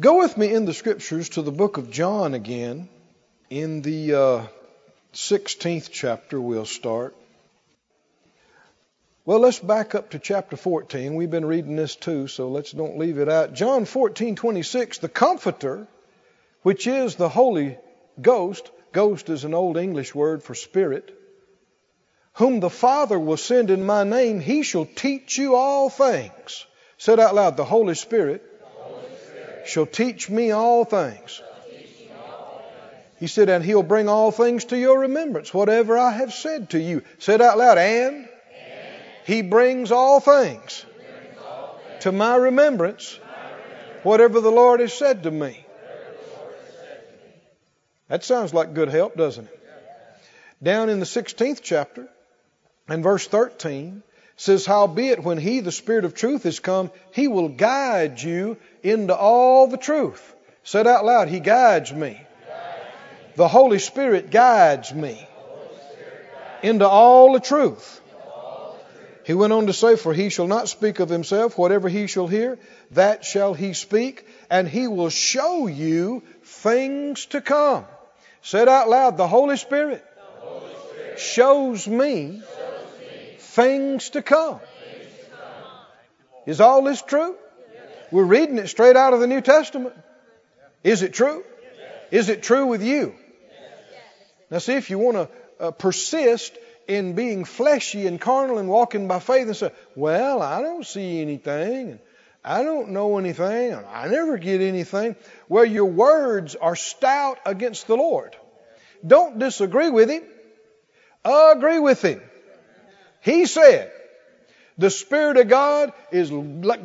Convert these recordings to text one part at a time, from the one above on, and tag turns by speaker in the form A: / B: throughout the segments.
A: Go with me in the scriptures to the book of John again. In the uh, 16th chapter, we'll start. Well, let's back up to chapter 14. We've been reading this too, so let's don't leave it out. John 14, 26, the Comforter, which is the Holy Ghost, ghost is an old English word for spirit, whom the Father will send in my name, he shall teach you all things. Said out loud, the Holy Spirit,
B: the Holy Spirit
A: shall teach me all things. He said, and he'll bring all things to your remembrance, whatever I have said to you. Said out loud, and he brings all things to my remembrance, whatever the Lord has said to me. That sounds like good help, doesn't it? Down in the 16th chapter and verse 13 says, Howbeit, when he, the Spirit of truth, is come, he will guide you into all the truth. Said out loud, He guides me. The Holy Spirit guides me into all the truth. He went on to say, For he shall not speak of himself, whatever he shall hear, that shall he speak, and he will show you things to come. Said out loud, the Holy Spirit, shows me things to come. Is all this true? We're reading it straight out of the New Testament. Is it true? Is it true with you? Now, see, if you want to uh, persist in being fleshy and carnal and walking by faith and say, well, I don't see anything, and I don't know anything, and I never get anything, well, your words are stout against the Lord. Don't disagree with Him. Agree with Him. He said, the Spirit of God is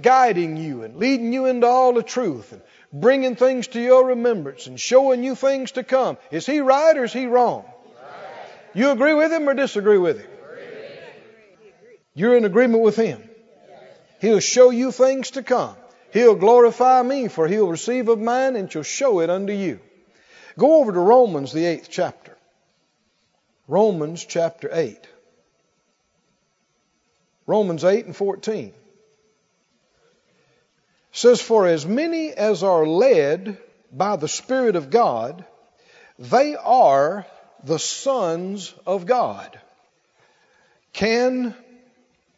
A: guiding you and leading you into all the truth and bringing things to your remembrance and showing you things to come. Is He right or is He wrong? You agree with Him or disagree with Him? You're in agreement with Him. He'll show you things to come. He'll glorify me, for He'll receive of mine and shall show it unto you. Go over to Romans, the eighth chapter. Romans chapter 8. Romans 8 and 14 says, For as many as are led by the Spirit of God, they are the sons of God. Can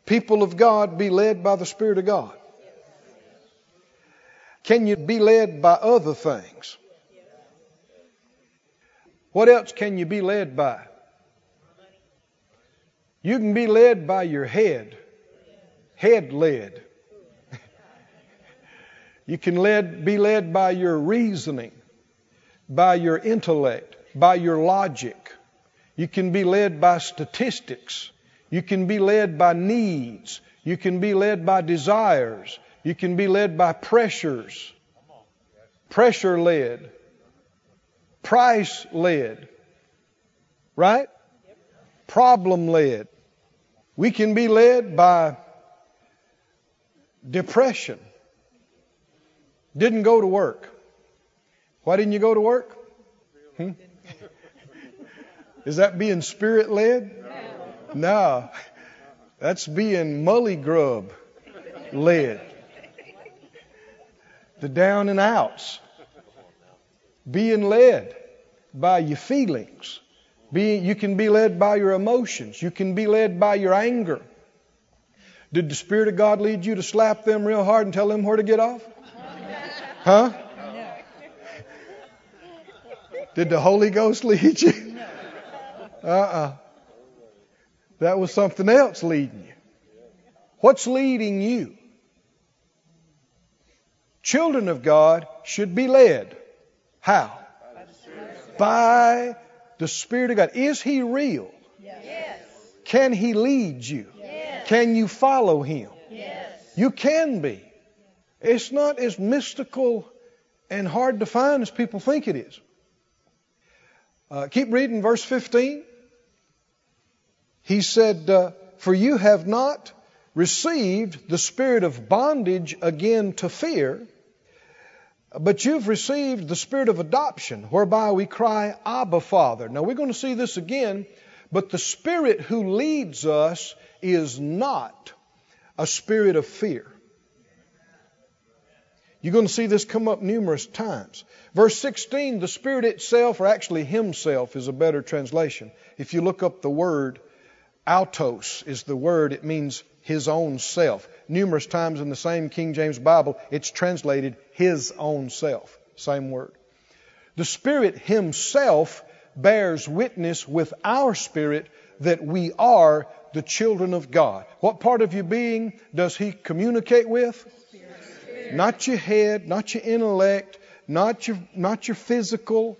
A: people of God be led by the Spirit of God? Can you be led by other things? What else can you be led by? You can be led by your head. Head led. you can led, be led by your reasoning, by your intellect, by your logic. You can be led by statistics. You can be led by needs. You can be led by desires. You can be led by pressures. Pressure led. Price led. Right? Problem led. We can be led by depression. Didn't go to work. Why didn't you go to work? Hmm? Is that being spirit led? No. That's being mully grub led. The down and outs. Being led by your feelings. Being, you can be led by your emotions. You can be led by your anger. Did the Spirit of God lead you to slap them real hard and tell them where to get off? Huh? Did the Holy Ghost lead you? Uh uh-uh. uh That was something else leading you. What's leading you? Children of God should be led. How? By the Spirit of God. Is He real?
C: Yes.
A: Can He lead you?
C: Yes.
A: Can you follow Him?
C: Yes.
A: You can be. It's not as mystical and hard to find as people think it is. Uh, keep reading verse 15. He said, uh, For you have not received the spirit of bondage again to fear, but you've received the spirit of adoption, whereby we cry, Abba, Father. Now we're going to see this again, but the spirit who leads us is not a spirit of fear. You're going to see this come up numerous times. Verse 16, the Spirit itself, or actually Himself, is a better translation. If you look up the word, autos is the word, it means His own self. Numerous times in the same King James Bible, it's translated His own self. Same word. The Spirit Himself bears witness with our spirit that we are the children of God. What part of your being does He communicate with? Not your head, not your intellect, not your, not your physical,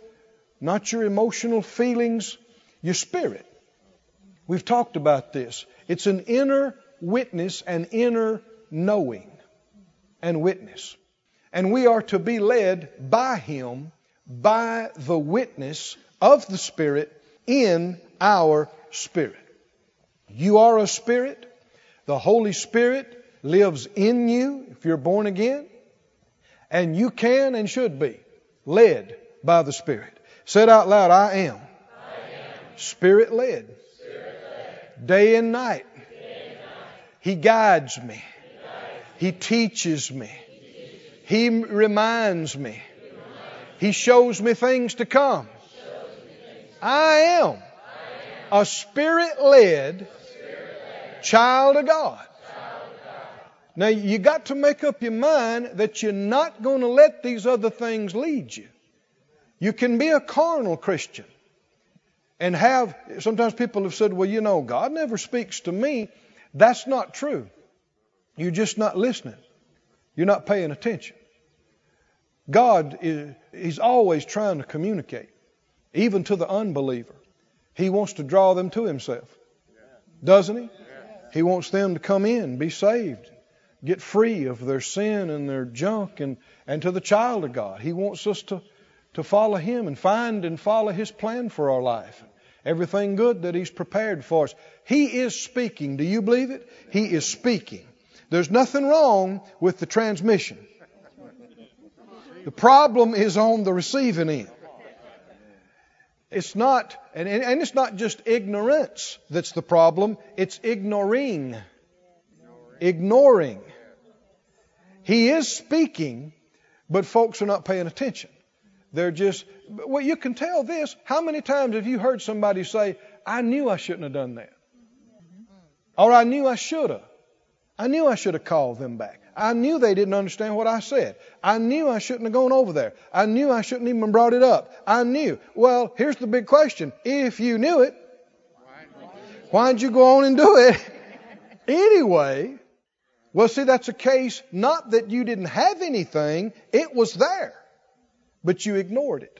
A: not your emotional feelings, your spirit. We've talked about this. It's an inner witness, an inner knowing and witness. And we are to be led by Him, by the witness of the Spirit in our spirit. You are a spirit. The Holy Spirit lives in you if you're born again. And you can and should be led by the Spirit. Said out loud, I am,
B: I am
A: Spirit led, and night.
B: day and night.
A: He guides me,
B: He
A: teaches me, He reminds me, He shows me things to come. I am a Spirit led child of God. Now you got to make up your mind that you're not going to let these other things lead you. You can be a carnal Christian and have, sometimes people have said, well, you know, God never speaks to me. That's not true. You're just not listening. You're not paying attention. God is, He's always trying to communicate, even to the unbeliever. He wants to draw them to Himself. Doesn't He? He wants them to come in, be saved, get free of their sin and their junk and, and to the child of God. He wants us to, to follow Him and find and follow His plan for our life. Everything good that He's prepared for us. He is speaking. Do you believe it? He is speaking. There's nothing wrong with the transmission. The problem is on the receiving end. It's not, and, and it's not just ignorance that's the problem, it's ignoring. Ignoring. He is speaking, but folks are not paying attention. They're just, well, you can tell this. How many times have you heard somebody say, I knew I shouldn't have done that? Or I knew I should have. I knew I should have called them back. I knew they didn't understand what I said. I knew I shouldn't have gone over there. I knew I shouldn't even brought it up. I knew. Well, here's the big question. If you knew it, why'd you go on and do it anyway? Well, see, that's a case not that you didn't have anything, it was there, but you ignored it.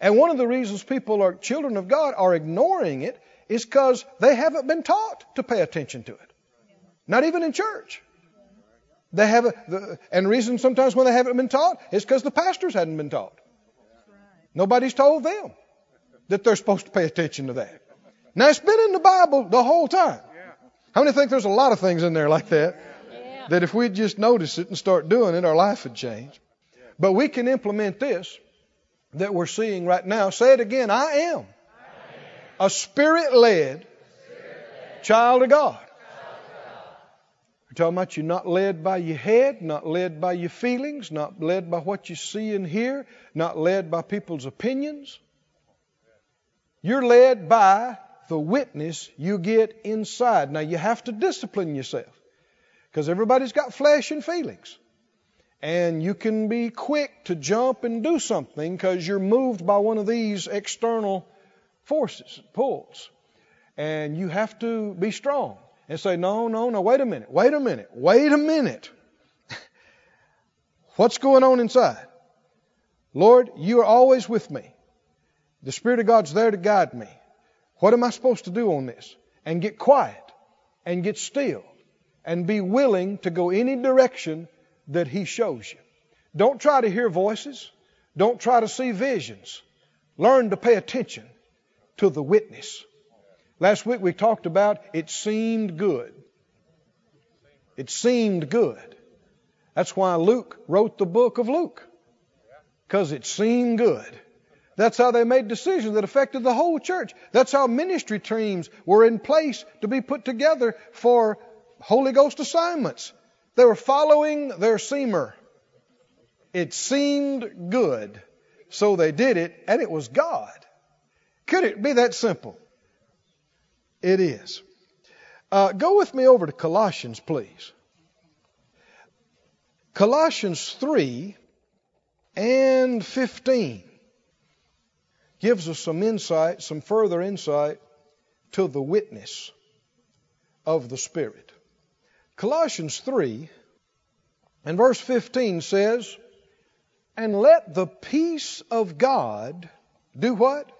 A: And one of the reasons people are children of God are ignoring it is because they haven't been taught to pay attention to it. Not even in church. They have a, and the reason sometimes when they haven't been taught is because the pastors hadn't been taught. Nobody's told them that they're supposed to pay attention to that. Now it's been in the Bible the whole time. How many think there's a lot of things in there like that? That if we'd just notice it and start doing it, our life would change. But we can implement this that we're seeing right now. Say it again. I am a spirit led child of God. We're talking about you're not led by your head, not led by your feelings, not led by what you see and hear, not led by people's opinions. You're led by the witness you get inside. Now, you have to discipline yourself because everybody's got flesh and feelings. And you can be quick to jump and do something because you're moved by one of these external forces, pulls. And you have to be strong and say, no, no, no, wait a minute, wait a minute, wait a minute. What's going on inside? Lord, you are always with me. The Spirit of God's there to guide me. What am I supposed to do on this? And get quiet and get still and be willing to go any direction that He shows you. Don't try to hear voices. Don't try to see visions. Learn to pay attention to the witness. Last week we talked about it seemed good. It seemed good. That's why Luke wrote the book of Luke. Because it seemed good. That's how they made decisions that affected the whole church. That's how ministry teams were in place to be put together for Holy Ghost assignments. They were following their seemer. It seemed good. So they did it, and it was God. Could it be that simple? It is. Uh, go with me over to Colossians, please. Colossians 3 and 15 gives us some insight, some further insight to the witness of the Spirit. Colossians 3 and verse 15 says, And let the peace of God do what?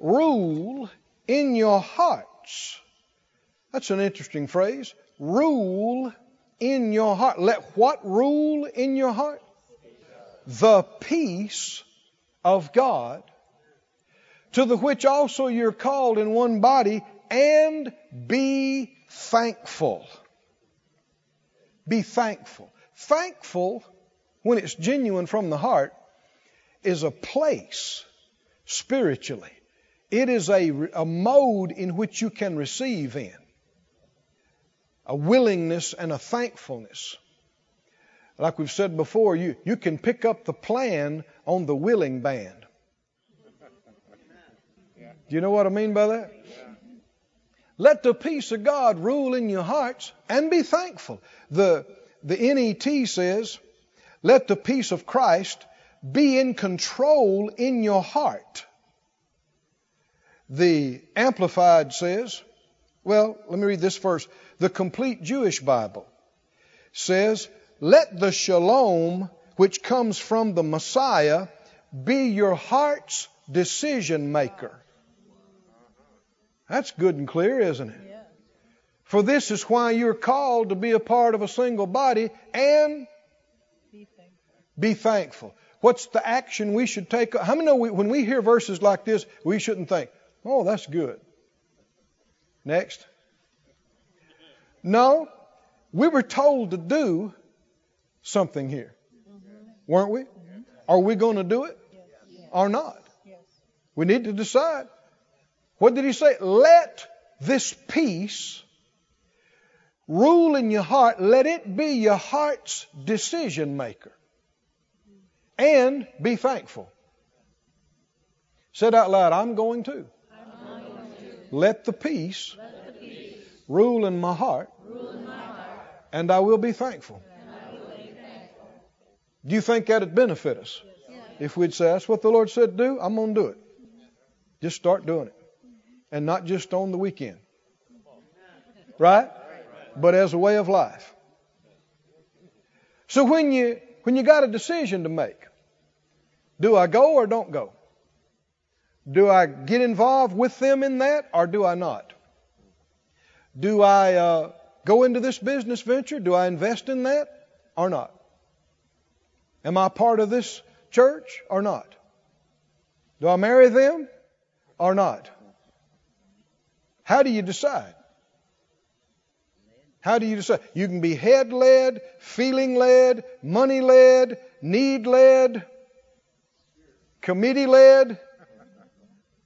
A: Rule in your hearts. That's an interesting phrase. Rule in your heart. Let what rule in your heart? The peace of God, to the which also you're called in one body, and be thankful. Be thankful. Thankful, when it's genuine from the heart, is a place spiritually. It is a, a mode in which you can receive in a willingness and a thankfulness. Like we've said before, you, you can pick up the plan on the willing band. Do you know what I mean by that? Let the peace of God rule in your hearts and be thankful. The, the NET says, let the peace of Christ be in control in your heart. The Amplified says, well, let me read this first. The complete Jewish Bible says, let the shalom which comes from the Messiah be your heart's decision maker. That's good and clear, isn't it? For this is why you're called to be a part of a single body and
C: Be thankful.
A: be thankful. What's the action we should take? How many know we, when we hear verses like this, we shouldn't think, oh, that's good. Next. No, we were told to do something here, weren't we? Are we going to do it or not? We need to decide. What did he say? Let this peace rule in your heart. Let it be your heart's decision maker. And be thankful. Said out loud, I'm going to. Let the peace, rule in my heart, and I will be thankful. Do you think that'd benefit us? If we'd say, that's what the Lord said to do, I'm going to do it. Just start doing it. And not just on the weekend. Right? But as a way of life. So when you when you got a decision to make, do I go or don't go? Do I get involved with them in that or do I not? Do I uh, go into this business venture? Do I invest in that or not? Am I part of this church or not? Do I marry them or not? How do you decide? How do you decide? You can be head led, feeling led, money led, need led, committee led,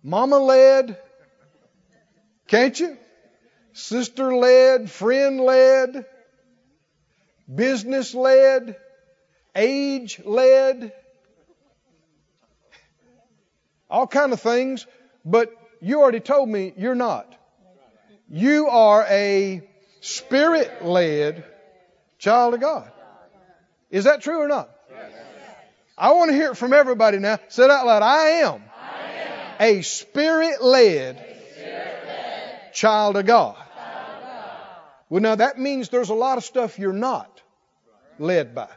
A: mama led. Can't you? Sister led, friend led, business led, age led, all kind of things. But you already told me you're not. You are a spirit led child of God. Is that true or not? I want to hear it from everybody now. Say it out loud. I am, a spirit led child of God. Well, now that means there's a lot of stuff you're not led by.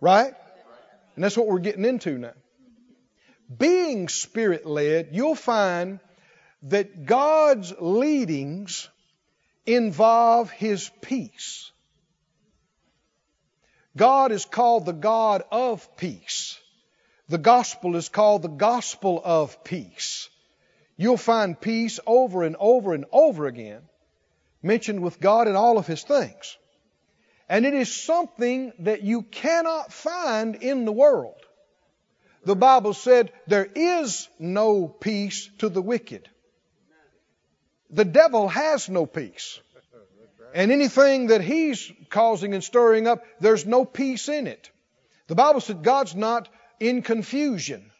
A: Right? And that's what we're getting into now. Being spirit led, you'll find that God's leadings involve His peace. God is called the God of peace. The gospel is called the gospel of peace. You'll find peace over and over and over again mentioned with God in all of His things. And it is something that you cannot find in the world. The Bible said there is no peace to the wicked. The devil has no peace. And anything that he's causing and stirring up, there's no peace in it. The Bible said God's not in confusion.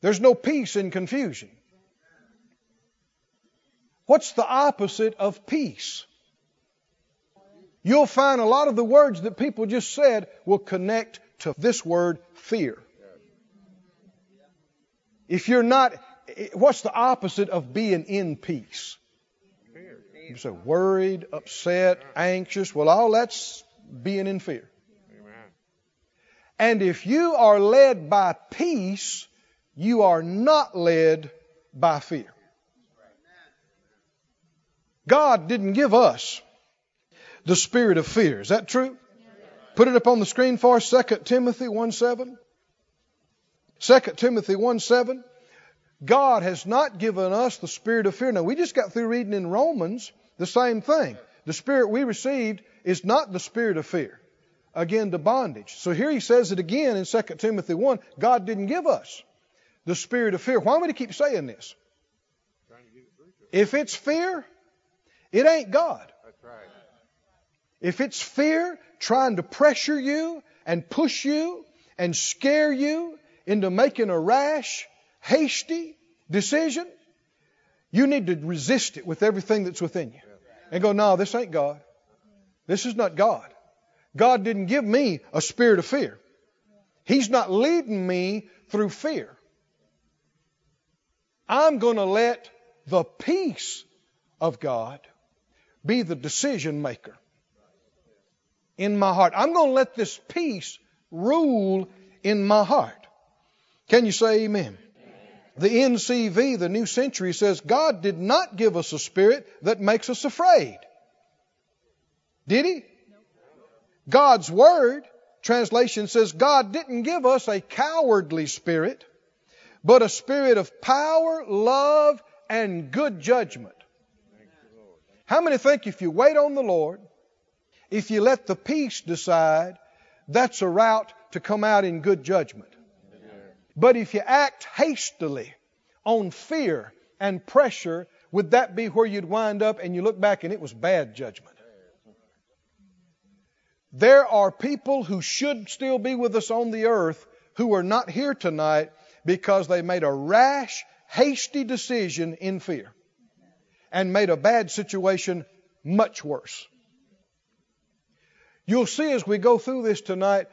A: There's no peace in confusion. What's the opposite of peace? You'll find a lot of the words that people just said will connect to this word fear. If you're not, what's the opposite of being in peace? You say worried, upset, anxious. Well, all that's being in fear. And if you are led by peace, you are not led by fear. God didn't give us the spirit of fear. Is that true? Put it up on the screen for us, 2 Timothy 1 7. 2 Timothy 1 7. God has not given us the spirit of fear. Now, we just got through reading in Romans the same thing. The spirit we received is not the spirit of fear. Again, to bondage. So here he says it again in 2 Timothy 1. God didn't give us the spirit of fear. Why would he keep saying this? If it's fear, it ain't God. If it's fear trying to pressure you and push you and scare you into making a rash, hasty decision, you need to resist it with everything that's within you. And go, no, this ain't God. This is not God. God didn't give me a spirit of fear. He's not leading me through fear. I'm going to let the peace of God be the decision maker in my heart. I'm going to let this peace rule in my heart. Can you say amen? The NCV, the New Century, says God did not give us a spirit that makes us afraid. Did He? God's Word, translation says God didn't give us a cowardly spirit, but a spirit of power, love, and good judgment. How many think if you wait on the Lord, if you let the peace decide, that's a route to come out in good judgment? But if you act hastily on fear and pressure, would that be where you'd wind up and you look back and it was bad judgment? There are people who should still be with us on the earth who are not here tonight because they made a rash, hasty decision in fear and made a bad situation much worse. You'll see as we go through this tonight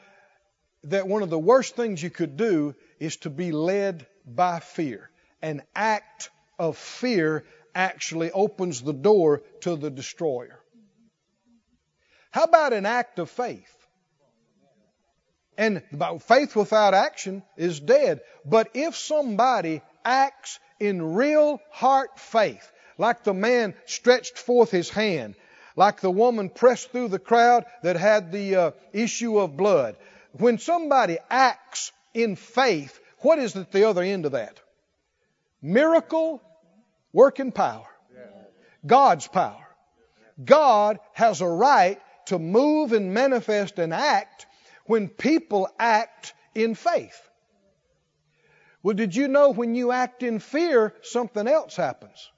A: that one of the worst things you could do is to be led by fear. An act of fear actually opens the door to the destroyer. How about an act of faith? And faith without action is dead. But if somebody acts in real heart faith, like the man stretched forth his hand, like the woman pressed through the crowd that had the uh, issue of blood, when somebody acts in faith, what is at the other end of that? Miracle, working power. God's power. God has a right to move and manifest and act when people act in faith. Well, did you know when you act in fear, something else happens?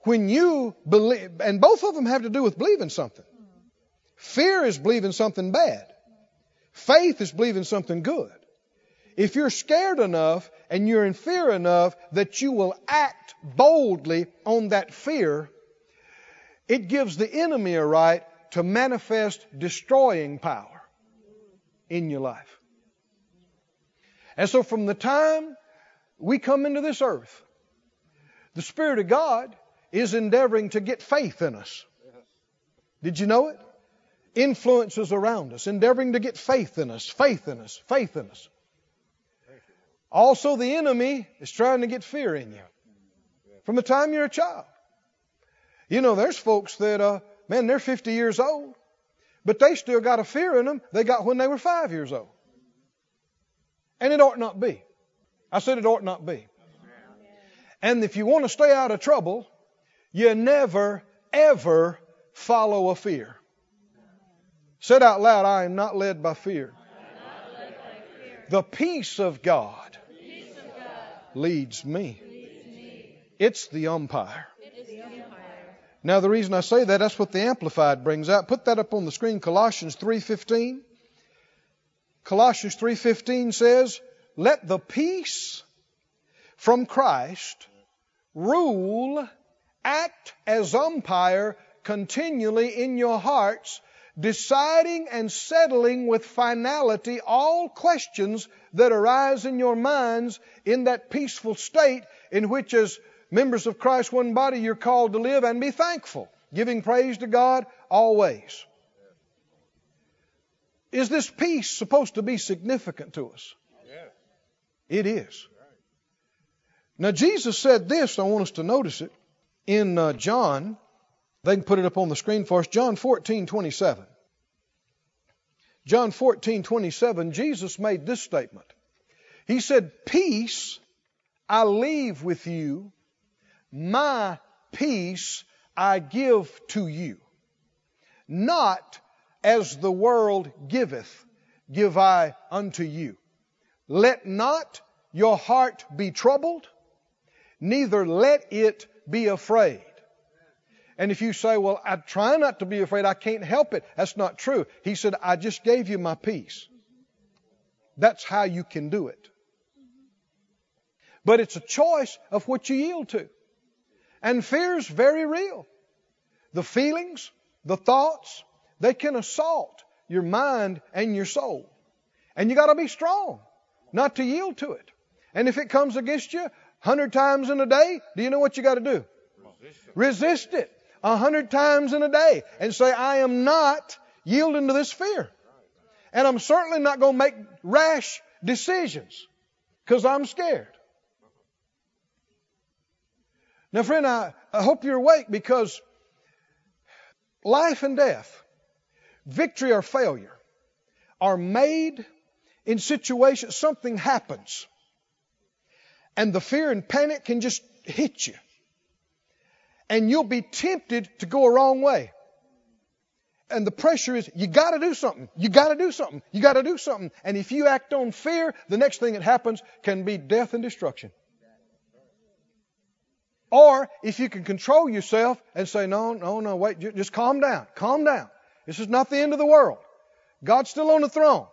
A: When you believe, and both of them have to do with believing something. Fear is believing something bad. Faith is believing something good. If you're scared enough and you're in fear enough that you will act boldly on that fear, it gives the enemy a right to manifest destroying power in your life. And so from the time we come into this earth, the Spirit of God is endeavoring to get faith in us. Did you know it? Influences around us, endeavoring to get faith in us, faith in us, faith in us. Also, the enemy is trying to get fear in you from the time you're a child. You know, there's folks that, uh, man, they're 50 years old, but they still got a fear in them they got when they were five years old. And it ought not be. I said it ought not be. And if you want to stay out of trouble, you never, ever follow a fear. Said out loud, I am not led by fear. The peace of God, leads, me. It's the umpire. Now the reason I say that, that's what the Amplified brings out. Put that up on the screen, Colossians 3.15. Colossians 3:15 says, "Let the peace from Christ rule, act as umpire continually in your hearts, deciding and settling with finality all questions that arise in your minds in that peaceful state in which as members of Christ one body you're called to live and be thankful, giving praise to God always." Is this peace supposed to be significant to us? It is. Now, Jesus said this, I want us to notice it, in uh, John. They can put it up on the screen for us. John 14, 27. John 14, 27, Jesus made this statement. He said, Peace I leave with you, my peace I give to you. Not as the world giveth, give I unto you. Let not your heart be troubled, neither let it be afraid. And if you say, well, I try not to be afraid, I can't help it, that's not true. He said, I just gave you my peace. That's how you can do it. But it's a choice of what you yield to. And fear's very real. The feelings, the thoughts, they can assault your mind and your soul. And you gotta be strong not to yield to it. And if it comes against you a hundred times in a day, do you know what you gotta do? Resist it a hundred times in a day and say, I am not yielding to this fear. And I'm certainly not going to make rash decisions because I'm scared. Now, friend, I, I hope you're awake because life and death, victory or failure, are made in situations, something happens. And the fear and panic can just hit you and you'll be tempted to go a wrong way. And the pressure is, you gotta do something. You gotta do something. You gotta do something. And if you act on fear, the next thing that happens can be death and destruction. Or if you can control yourself and say, no, no, no, wait, just calm down. Calm down. This is not the end of the world. God's still on the throne.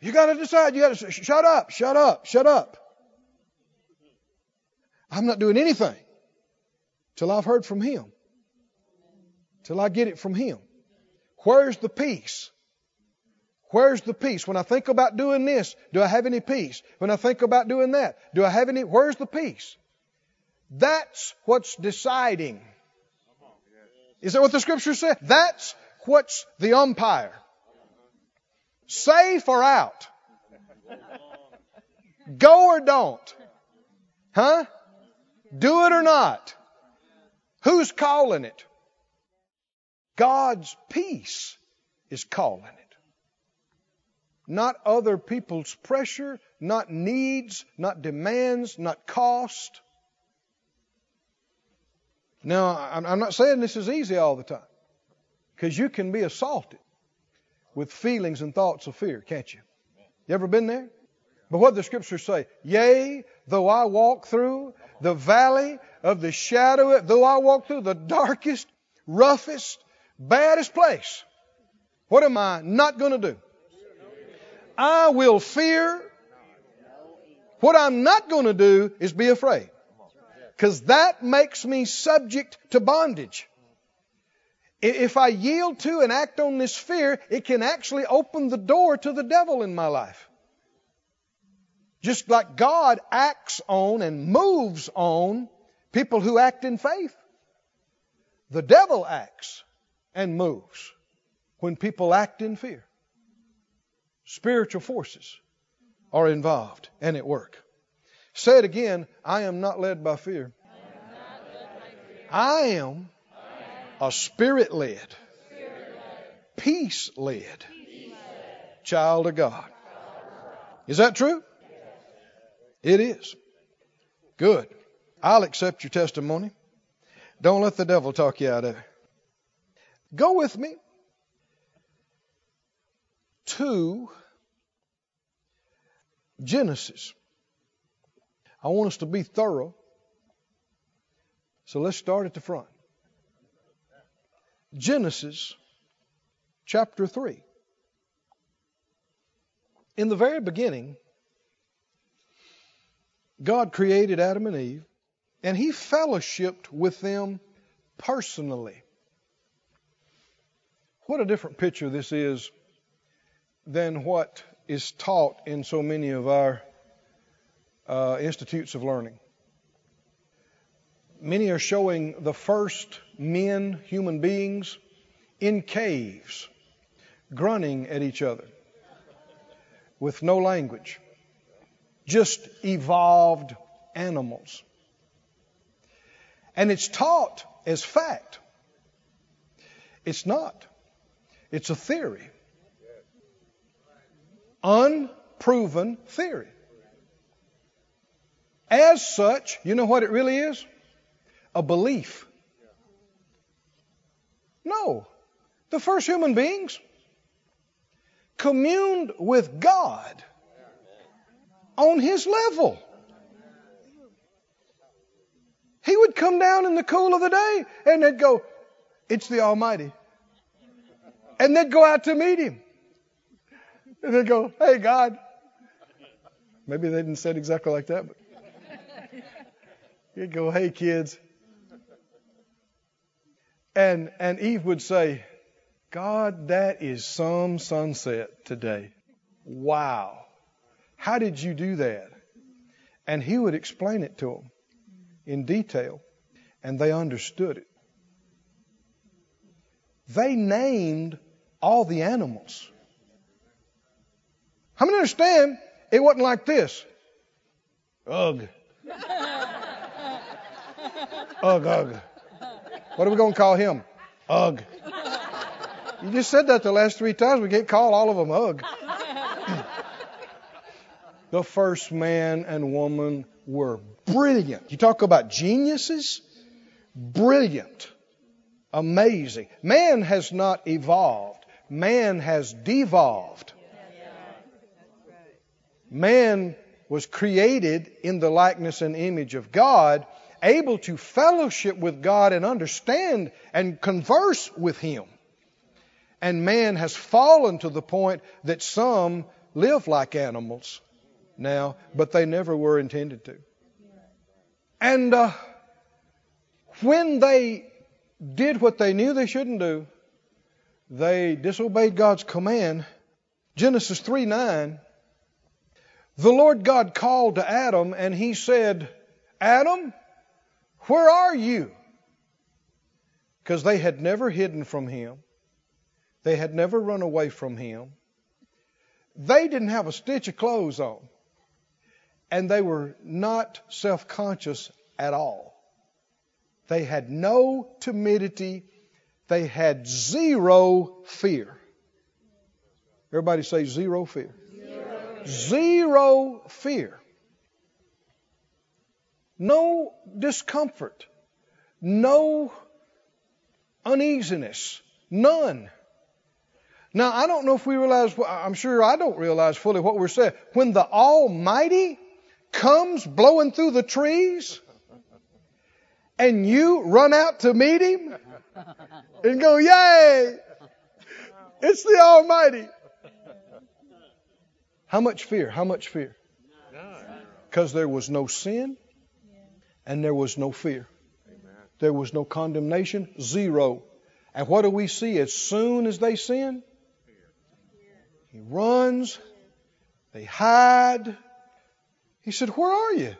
A: You gotta decide. You gotta shut up, shut up, shut up. I'm not doing anything till I've heard from Him. Till I get it from Him. Where's the peace? Where's the peace? When I think about doing this, do I have any peace? When I think about doing that, do I have any? Where's the peace? That's what's deciding. Is that what the scripture says? That's what's the umpire. Safe or out? Go or don't? Huh? Do it or not? Who's calling it? God's peace is calling it. Not other people's pressure, not needs, not demands, not cost. Now, I'm not saying this is easy all the time, because you can be assaulted with feelings and thoughts of fear, can't you? You ever been there? But what the scriptures say, yea, though I walk through the valley of the shadow, though I walk through the darkest, roughest, baddest place, what am I not going to do? I will fear. What I'm not going to do is be afraid. Because that makes me subject to bondage. If I yield to and act on this fear, it can actually open the door to the devil in my life. Just like God acts on and moves on people who act in faith. The devil acts and moves when people act in fear. Spiritual forces are involved and at work. Say it again I am not led by fear. I am a spirit led, peace led child of God. Is that true? It is. Good. I'll accept your testimony. Don't let the devil talk you out of it. Go with me to Genesis. I want us to be thorough. So let's start at the front. Genesis chapter 3. In the very beginning, God created Adam and Eve, and He fellowshipped with them personally. What a different picture this is than what is taught in so many of our uh, institutes of learning. Many are showing the first men, human beings, in caves, grunting at each other with no language, just evolved animals. And it's taught as fact. It's not. It's a theory. Unproven theory. As such, you know what it really is? A belief. No. The first human beings communed with God on his level. He would come down in the cool of the day and they'd go, It's the Almighty. And they'd go out to meet him. And they'd go, Hey, God. Maybe they didn't say it exactly like that, but he'd go, Hey, kids. And, and Eve would say, God, that is some sunset today. Wow. How did you do that? And he would explain it to them in detail, and they understood it. They named all the animals. How many understand it wasn't like this? Ugh. Ugh, ugh. What are we going to call him? Ugh. You just said that the last three times. We can't call all of them Ugh. the first man and woman were brilliant. You talk about geniuses? Brilliant. Amazing. Man has not evolved. Man has devolved. Man was created in the likeness and image of God, able to fellowship with God and understand and converse with Him. And man has fallen to the point that some live like animals now, but they never were intended to. And uh, when they did what they knew they shouldn't do, they disobeyed God's command. Genesis 3 9, the Lord God called to Adam and he said, Adam, where are you? Because they had never hidden from him. They had never run away from him. They didn't have a stitch of clothes on. And they were not self conscious at all. They had no timidity. They had zero fear. Everybody say zero fear. Zero, zero fear. No discomfort. No uneasiness. None. Now, I don't know if we realize, I'm sure I don't realize fully what we're saying. When the Almighty comes blowing through the trees and you run out to meet Him and go, Yay! It's the Almighty. How much fear? How much fear? Because there was no sin and there was no fear. There was no condemnation, zero. And what do we see as soon as they sin? He runs. They hide. He said, Where are you?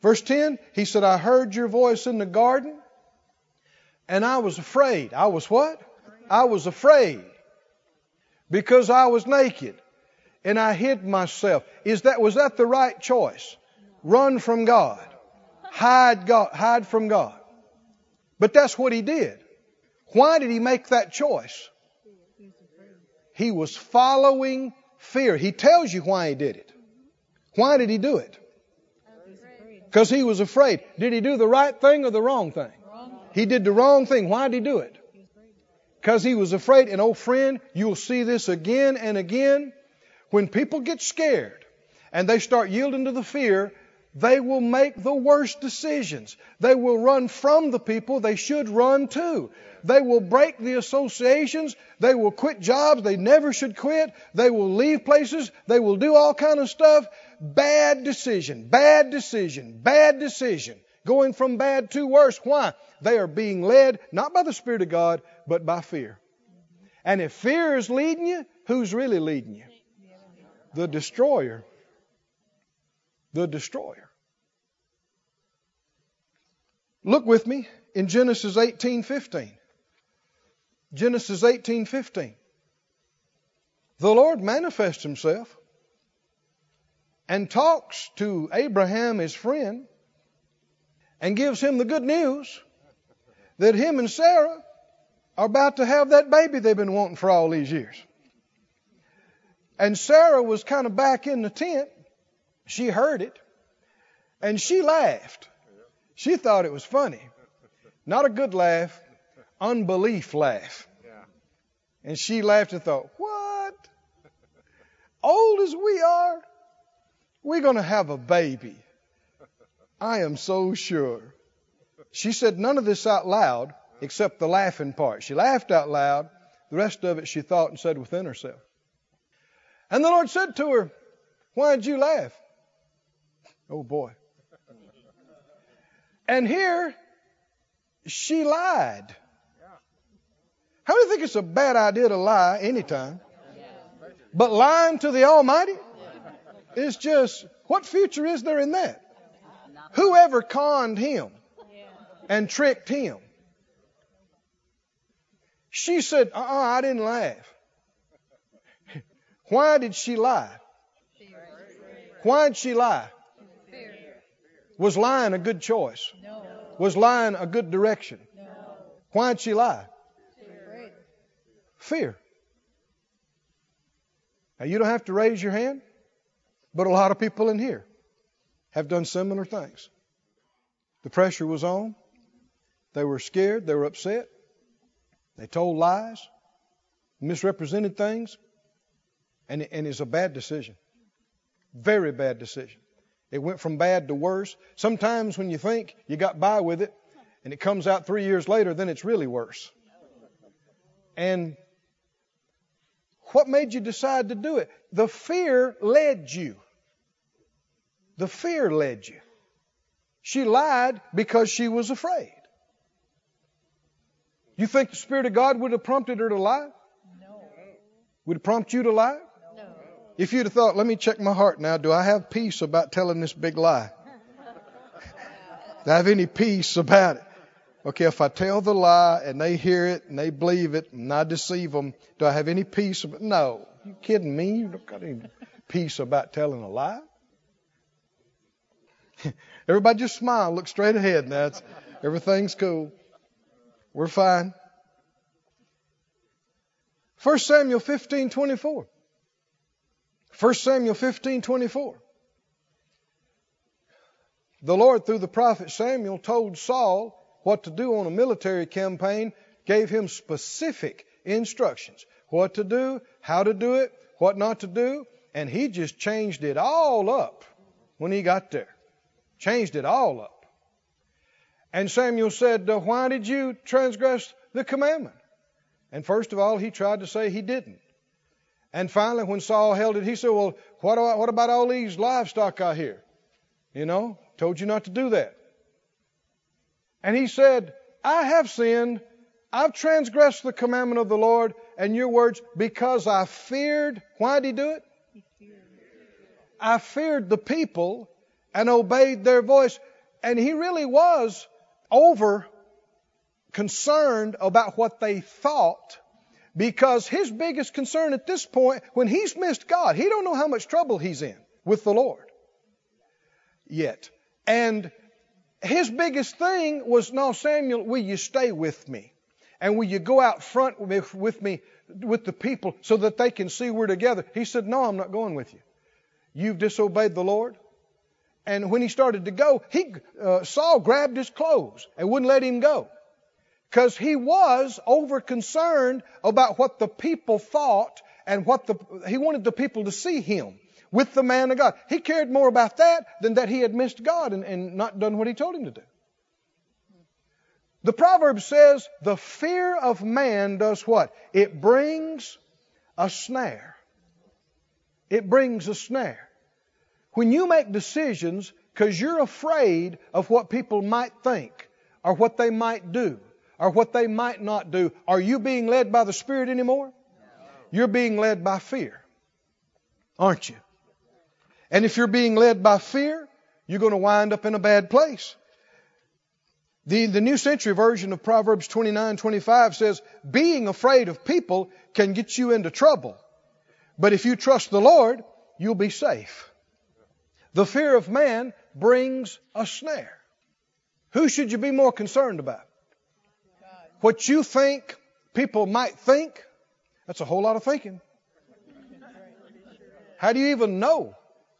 A: Verse 10, he said, I heard your voice in the garden and I was afraid. I was what? I was afraid because I was naked and I hid myself. Is that, was that the right choice? Run from God. Hide God, hide from God. But that's what he did. Why did he make that choice? He was following fear. He tells you why he did it. Why did he do it? Because he was afraid. Did he do the right thing or the wrong thing? He did the wrong thing. Why did he do it? Because he was afraid. And, oh, friend, you'll see this again and again. When people get scared and they start yielding to the fear, they will make the worst decisions. They will run from the people they should run to. They will break the associations. They will quit jobs they never should quit. They will leave places. They will do all kind of stuff. Bad decision, bad decision, bad decision. Going from bad to worse. Why? They are being led not by the Spirit of God, but by fear. And if fear is leading you, who's really leading you? The destroyer. The destroyer. Look with me in Genesis 18:15. Genesis 18:15. The Lord manifests himself and talks to Abraham his friend and gives him the good news that him and Sarah are about to have that baby they've been wanting for all these years. And Sarah was kind of back in the tent. She heard it and she laughed. She thought it was funny. Not a good laugh, unbelief laugh. And she laughed and thought, What? Old as we are, we're going to have a baby. I am so sure. She said none of this out loud except the laughing part. She laughed out loud. The rest of it she thought and said within herself. And the Lord said to her, Why did you laugh? Oh boy. And here she lied. How do you think it's a bad idea to lie anytime? But lying to the Almighty is just, what future is there in that? Whoever conned him and tricked him? She said, uh uh I didn't laugh. Why did she lie? Why did she lie? Was lying a good choice? No. Was lying a good direction? No. Why did she lie? Fear. Now, you don't have to raise your hand, but a lot of people in here have done similar things. The pressure was on. They were scared. They were upset. They told lies, misrepresented things, and, and it's a bad decision. Very bad decision. It went from bad to worse. Sometimes when you think you got by with it, and it comes out three years later, then it's really worse. And what made you decide to do it? The fear led you. The fear led you. She lied because she was afraid. You think the Spirit of God would have prompted her to lie?
C: No.
A: Would it prompt you to lie? If you'd have thought, let me check my heart now, do I have peace about telling this big lie? do I have any peace about it? Okay, if I tell the lie and they hear it and they believe it and I deceive them, do I have any peace? About, no. You kidding me? You don't got any peace about telling a lie? Everybody just smile, look straight ahead now. It's, everything's cool. We're fine. 1 Samuel 15, 24. 1 Samuel 15, 24. The Lord, through the prophet Samuel, told Saul what to do on a military campaign, gave him specific instructions. What to do, how to do it, what not to do, and he just changed it all up when he got there. Changed it all up. And Samuel said, Why did you transgress the commandment? And first of all, he tried to say he didn't. And finally, when Saul held it, he said, Well, what, what about all these livestock out here? You know, told you not to do that. And he said, I have sinned. I've transgressed the commandment of the Lord and your words because I feared. Why did he do it? I feared the people and obeyed their voice. And he really was over concerned about what they thought because his biggest concern at this point when he's missed God, he don't know how much trouble he's in with the Lord yet. And his biggest thing was, no, Samuel, will you stay with me? And will you go out front with, me, with the people, so that they can see we're together? He said, no, I'm not going with you. You've disobeyed the Lord. And when he started to go, he, uh, Saul grabbed his clothes and wouldn't let him go. Because he was over concerned about what the people thought and what the, he wanted the people to see him with the man of God. He cared more about that than that he had missed God and, and not done what he told him to do. The proverb says, the fear of man does what? It brings a snare. It brings a snare. When you make decisions because you're afraid of what people might think or what they might do or what they might not do, are you being led by the Spirit anymore? You're being led by fear, aren't you? And if you're being led by fear, you're going to wind up in a bad place. The, the New Century Version of Proverbs 29 25 says, Being afraid of people can get you into trouble. But if you trust the Lord, you'll be safe. The fear of man brings a snare. Who should you be more concerned about? What you think people might think? That's a whole lot of thinking. How do you even know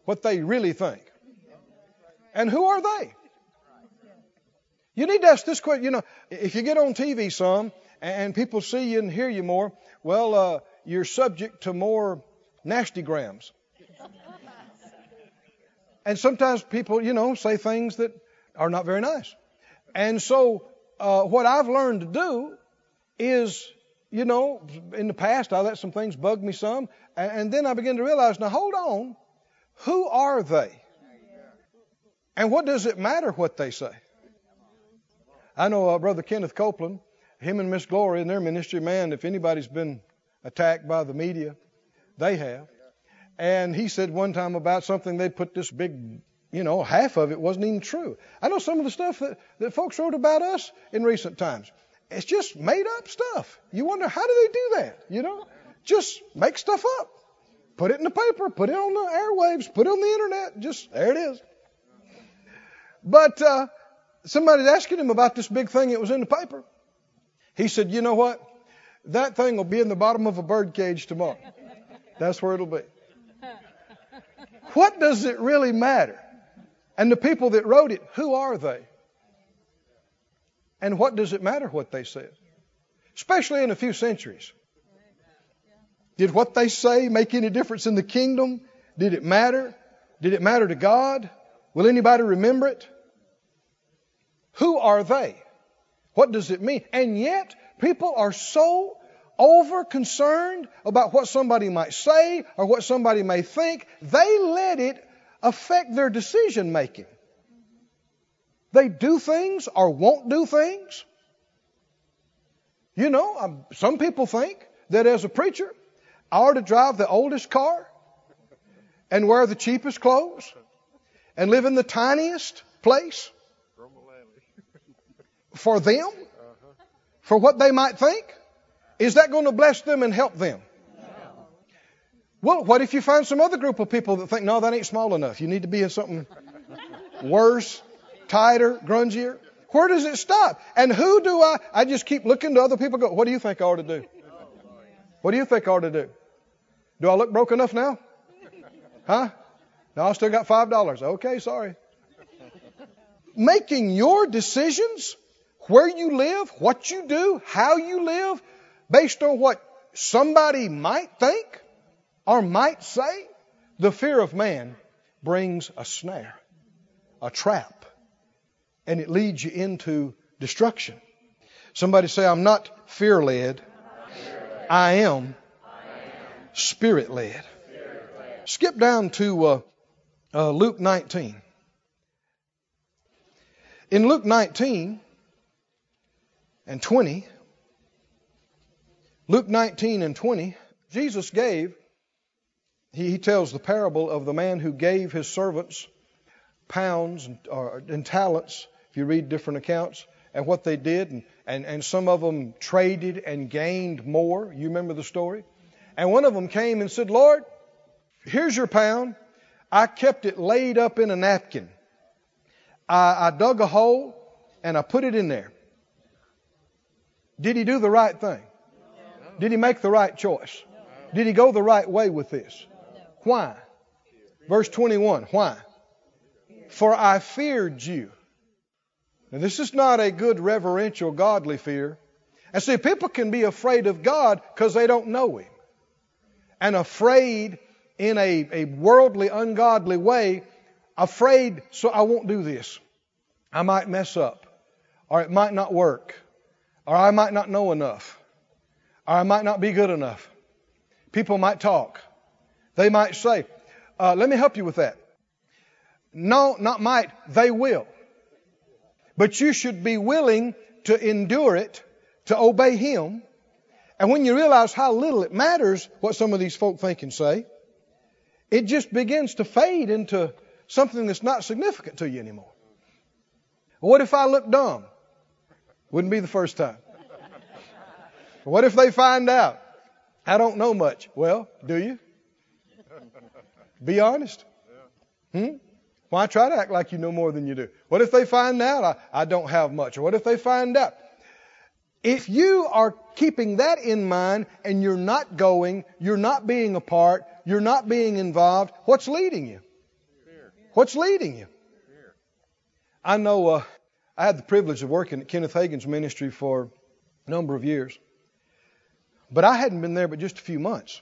A: what they really think? And who are they? You need to ask this question. You know, if you get on TV some and people see you and hear you more, well, uh, you're subject to more nasty grams. And sometimes people, you know, say things that are not very nice. And so, uh, what I've learned to do is, you know, in the past I let some things bug me some, and, and then I begin to realize, now hold on, who are they? And what does it matter what they say? I know uh, Brother Kenneth Copeland, him and Miss Glory in their ministry, man, if anybody's been attacked by the media, they have. And he said one time about something they put this big, you know, half of it wasn't even true. I know some of the stuff that, that folks wrote about us in recent times. It's just made up stuff. You wonder how do they do that? You know, just make stuff up, put it in the paper, put it on the airwaves, put it on the internet. Just there it is. But uh, somebody's asking him about this big thing that was in the paper. He said, "You know what? That thing will be in the bottom of a bird cage tomorrow. That's where it'll be." What does it really matter? And the people that wrote it, who are they? And what does it matter what they said? Especially in a few centuries. Did what they say make any difference in the kingdom? Did it matter? Did it matter to God? Will anybody remember it? Who are they? What does it mean? And yet, people are so over concerned about what somebody might say or what somebody may think, they let it affect their decision making. They do things or won't do things. You know, um, some people think that as a preacher, I ought to drive the oldest car and wear the cheapest clothes and live in the tiniest place for them, for what they might think. Is that going to bless them and help them? Well, what if you find some other group of people that think, no, that ain't small enough. You need to be in something worse, tighter, grungier. Where does it stop? And who do I? I just keep looking to other people. Go, what do you think I ought to do? What do you think I ought to do? Do I look broke enough now? Huh? No, I still got five dollars. Okay, sorry. Making your decisions, where you live, what you do, how you live, based on what somebody might think or might say, the fear of man brings a snare, a trap, and it leads you into destruction. Somebody say, I'm not fear led, I am spirit led. Skip down to uh, uh, Luke 19. In Luke 19 and 20, Luke 19 and 20, Jesus gave, he, he tells the parable of the man who gave his servants pounds and, or, and talents, if you read different accounts, and what they did. And, and, and some of them traded and gained more. You remember the story? And one of them came and said, Lord, here's your pound. I kept it laid up in a napkin. I, I dug a hole and I put it in there. Did he do the right thing? Did he make the right choice? Did he go the right way with this? Why? Verse 21. Why? For I feared you. Now, this is not a good reverential, godly fear. And see, people can be afraid of God because they don't know Him. And afraid in a, a worldly, ungodly way, afraid, so I won't do this. I might mess up, or it might not work, or I might not know enough, or I might not be good enough. People might talk. They might say, uh, let me help you with that. No, not might, they will. But you should be willing to endure it, to obey Him. And when you realize how little it matters what some of these folk think and say, it just begins to fade into something that's not significant to you anymore. What if I look dumb? Wouldn't be the first time. What if they find out I don't know much? Well, do you? Be honest. Hmm? Why try to act like you know more than you do? What if they find out I, I don't have much? Or what if they find out? If you are keeping that in mind and you're not going, you're not being a part, you're not being involved, what's leading you? What's leading you? I know uh, I had the privilege of working at Kenneth Hagin's ministry for a number of years. But I hadn't been there but just a few months.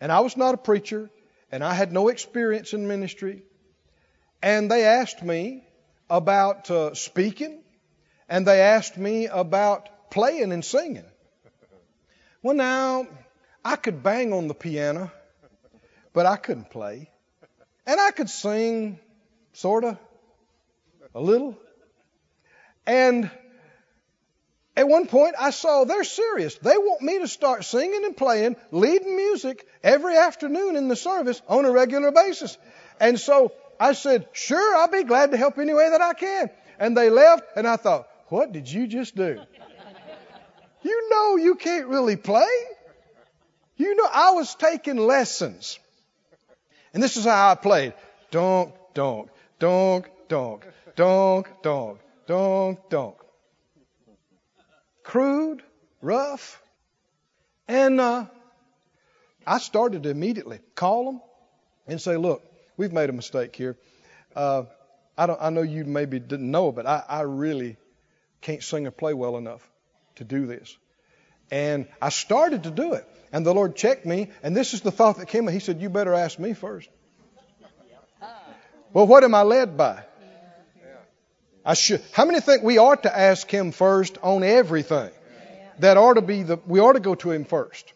A: And I was not a preacher, and I had no experience in ministry. And they asked me about uh, speaking, and they asked me about playing and singing. Well, now, I could bang on the piano, but I couldn't play. And I could sing, sort of, a little. And at one point, I saw they're serious. They want me to start singing and playing, leading music every afternoon in the service on a regular basis. And so I said, Sure, I'll be glad to help any way that I can. And they left, and I thought, What did you just do? You know you can't really play. You know, I was taking lessons. And this is how I played. Donk, donk, donk, donk, donk, donk, donk, donk. Crude, rough. And uh, I started to immediately call them and say, look, we've made a mistake here. Uh, I, don't, I know you maybe didn't know, but I, I really can't sing or play well enough to do this. And I started to do it. And the Lord checked me, and this is the thought that came. He said, You better ask me first. Well, what am I led by? I should. How many think we ought to ask Him first on everything? That ought to be the. We ought to go to Him first.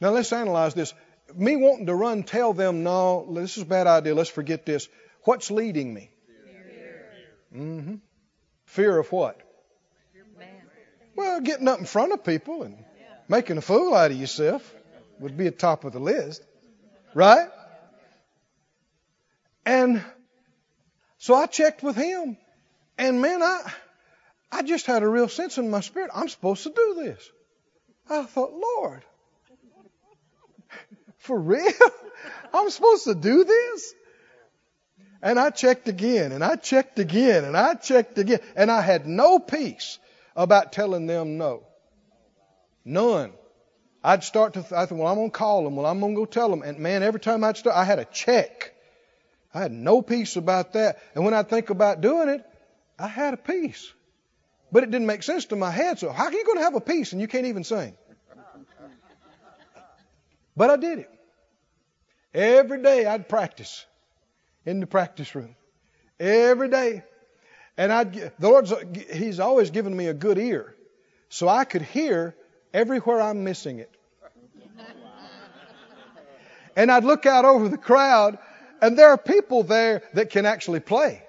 A: Now let's analyze this. Me wanting to run, tell them, no, this is a bad idea. Let's forget this. What's leading me? Mm-hmm. Fear of what? Well, getting up in front of people and making a fool out of yourself would be at top of the list, right? And so I checked with him, and man, I I just had a real sense in my spirit. I'm supposed to do this. I thought, Lord, for real, I'm supposed to do this. And I checked again, and I checked again, and I checked again, and I had no peace about telling them no. None. I'd start to, th- I thought, well, I'm going to call them. Well, I'm going to go tell them. And man, every time I'd start, I had a check. I had no peace about that. And when I think about doing it, I had a peace. But it didn't make sense to my head. So how are you going to have a peace and you can't even sing? But I did it. Every day I'd practice in the practice room. Every day. And I'd, the Lord's, He's always given me a good ear. So I could hear everywhere I'm missing it. And I'd look out over the crowd, and there are people there that can actually play.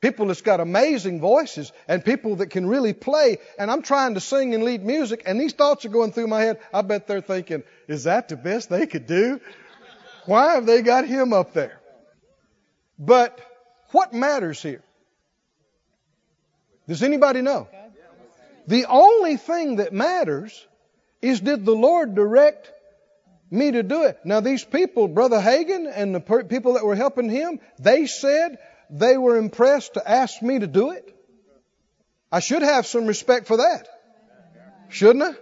A: People that's got amazing voices, and people that can really play. And I'm trying to sing and lead music, and these thoughts are going through my head. I bet they're thinking, is that the best they could do? Why have they got him up there? But what matters here? Does anybody know? The only thing that matters is did the Lord direct me to do it? Now, these people, Brother Hagin and the people that were helping him, they said they were impressed to ask me to do it. I should have some respect for that. Shouldn't I?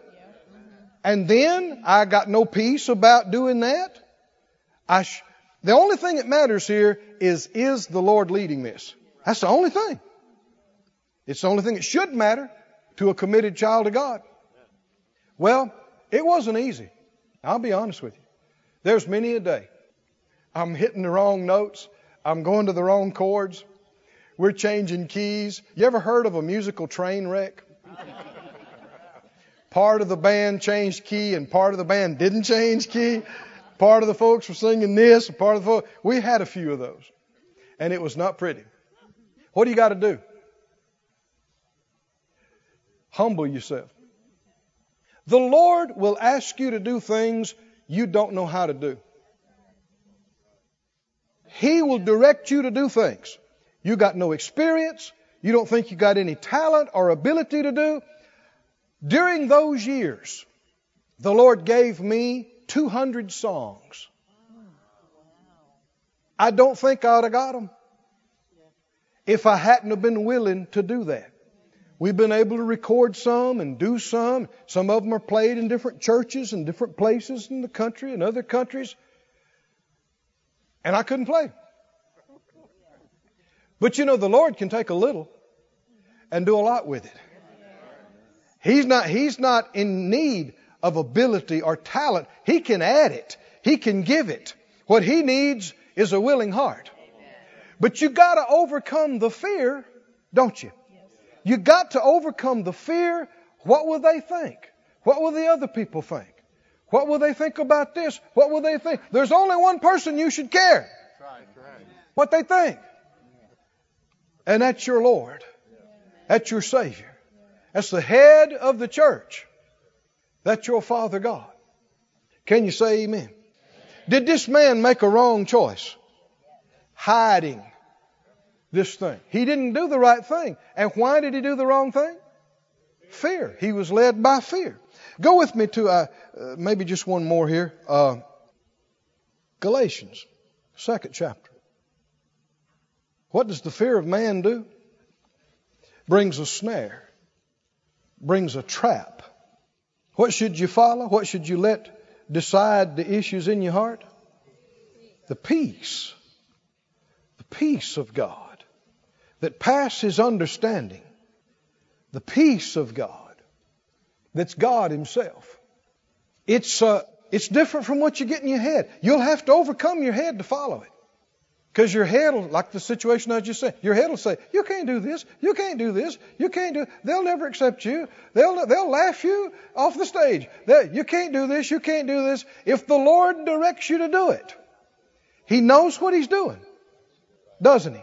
A: And then I got no peace about doing that. I sh- the only thing that matters here is, is the Lord leading this? That's the only thing. It's the only thing that should matter to a committed child of God. Well, it wasn't easy. I'll be honest with you. There's many a day. I'm hitting the wrong notes. I'm going to the wrong chords. We're changing keys. You ever heard of a musical train wreck? part of the band changed key and part of the band didn't change key. Part of the folks were singing this and part of the folks. We had a few of those. And it was not pretty. What do you got to do? Humble yourself. The Lord will ask you to do things you don't know how to do. He will direct you to do things you got no experience, you don't think you got any talent or ability to do. During those years, the Lord gave me 200 songs. I don't think I'd have got them if I hadn't have been willing to do that. We've been able to record some and do some. Some of them are played in different churches and different places in the country and other countries. And I couldn't play. But you know, the Lord can take a little and do a lot with it. He's not, he's not in need of ability or talent. He can add it. He can give it. What he needs is a willing heart. But you gotta overcome the fear, don't you? You got to overcome the fear. What will they think? What will the other people think? What will they think about this? What will they think? There's only one person you should care. What they think. And that's your Lord. That's your Savior. That's the head of the church. That's your Father God. Can you say amen? Did this man make a wrong choice? Hiding this thing. He didn't do the right thing. And why did he do the wrong thing? Fear. He was led by fear. Go with me to uh, uh, maybe just one more here. Uh, Galatians, second chapter. What does the fear of man do? Brings a snare, brings a trap. What should you follow? What should you let decide the issues in your heart? The peace. The peace of God that passes understanding, the peace of God, that's God Himself. It's, uh, it's different from what you get in your head. You'll have to overcome your head to follow it. Because your head will, like the situation I just said, your head will say, you can't do this, you can't do this, you can't do, they'll never accept you, they'll, they'll laugh you off the stage. They, you can't do this, you can't do this. If the Lord directs you to do it, He knows what He's doing, doesn't He?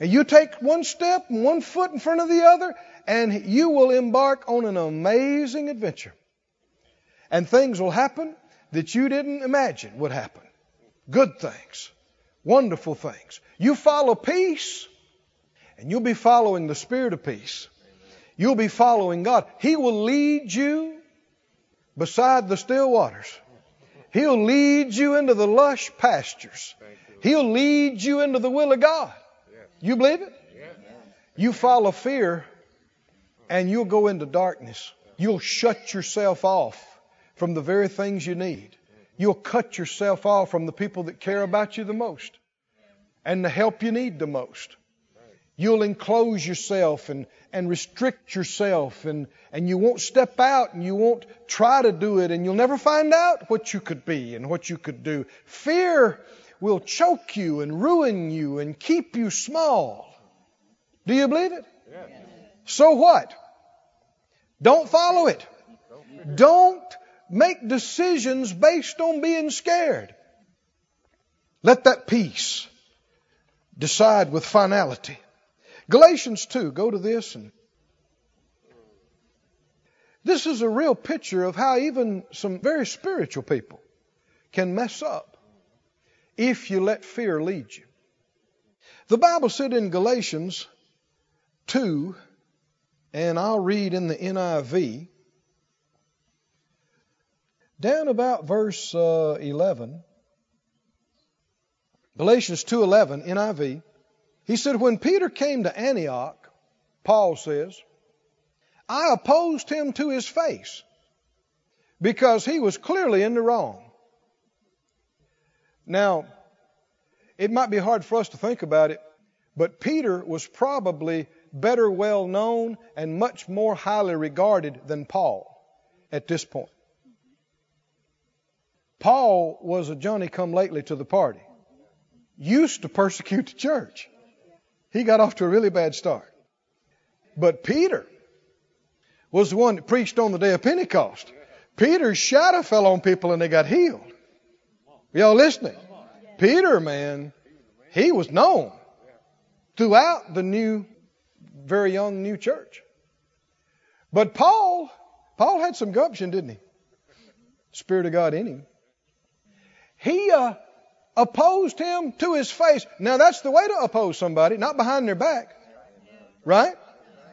A: And you take one step and one foot in front of the other, and you will embark on an amazing adventure. And things will happen that you didn't imagine would happen. Good things, wonderful things. You follow peace, and you'll be following the Spirit of peace. You'll be following God. He will lead you beside the still waters. He'll lead you into the lush pastures. He'll lead you into the will of God. You believe it? You follow fear and you'll go into darkness. You'll shut yourself off from the very things you need. You'll cut yourself off from the people that care about you the most and the help you need the most. You'll enclose yourself and, and restrict yourself and, and you won't step out and you won't try to do it and you'll never find out what you could be and what you could do. Fear will choke you and ruin you and keep you small. Do you believe it? So what? Don't follow it. Don't make decisions based on being scared. Let that peace decide with finality. Galatians 2, go to this and this is a real picture of how even some very spiritual people can mess up if you let fear lead you. The Bible said in Galatians 2, and I'll read in the NIV, down about verse uh, 11, Galatians 2:11 NIV, he said when Peter came to Antioch, Paul says, I opposed him to his face because he was clearly in the wrong. Now, it might be hard for us to think about it, but Peter was probably better well known and much more highly regarded than Paul at this point. Paul was a Johnny come lately to the party. Used to persecute the church. He got off to a really bad start. But Peter was the one that preached on the day of Pentecost. Peter's shadow fell on people and they got healed. Y'all listening? Peter, man, he was known throughout the new, very young new church. But Paul, Paul had some gumption, didn't he? Spirit of God in him. He uh, opposed him to his face. Now that's the way to oppose somebody, not behind their back. Right?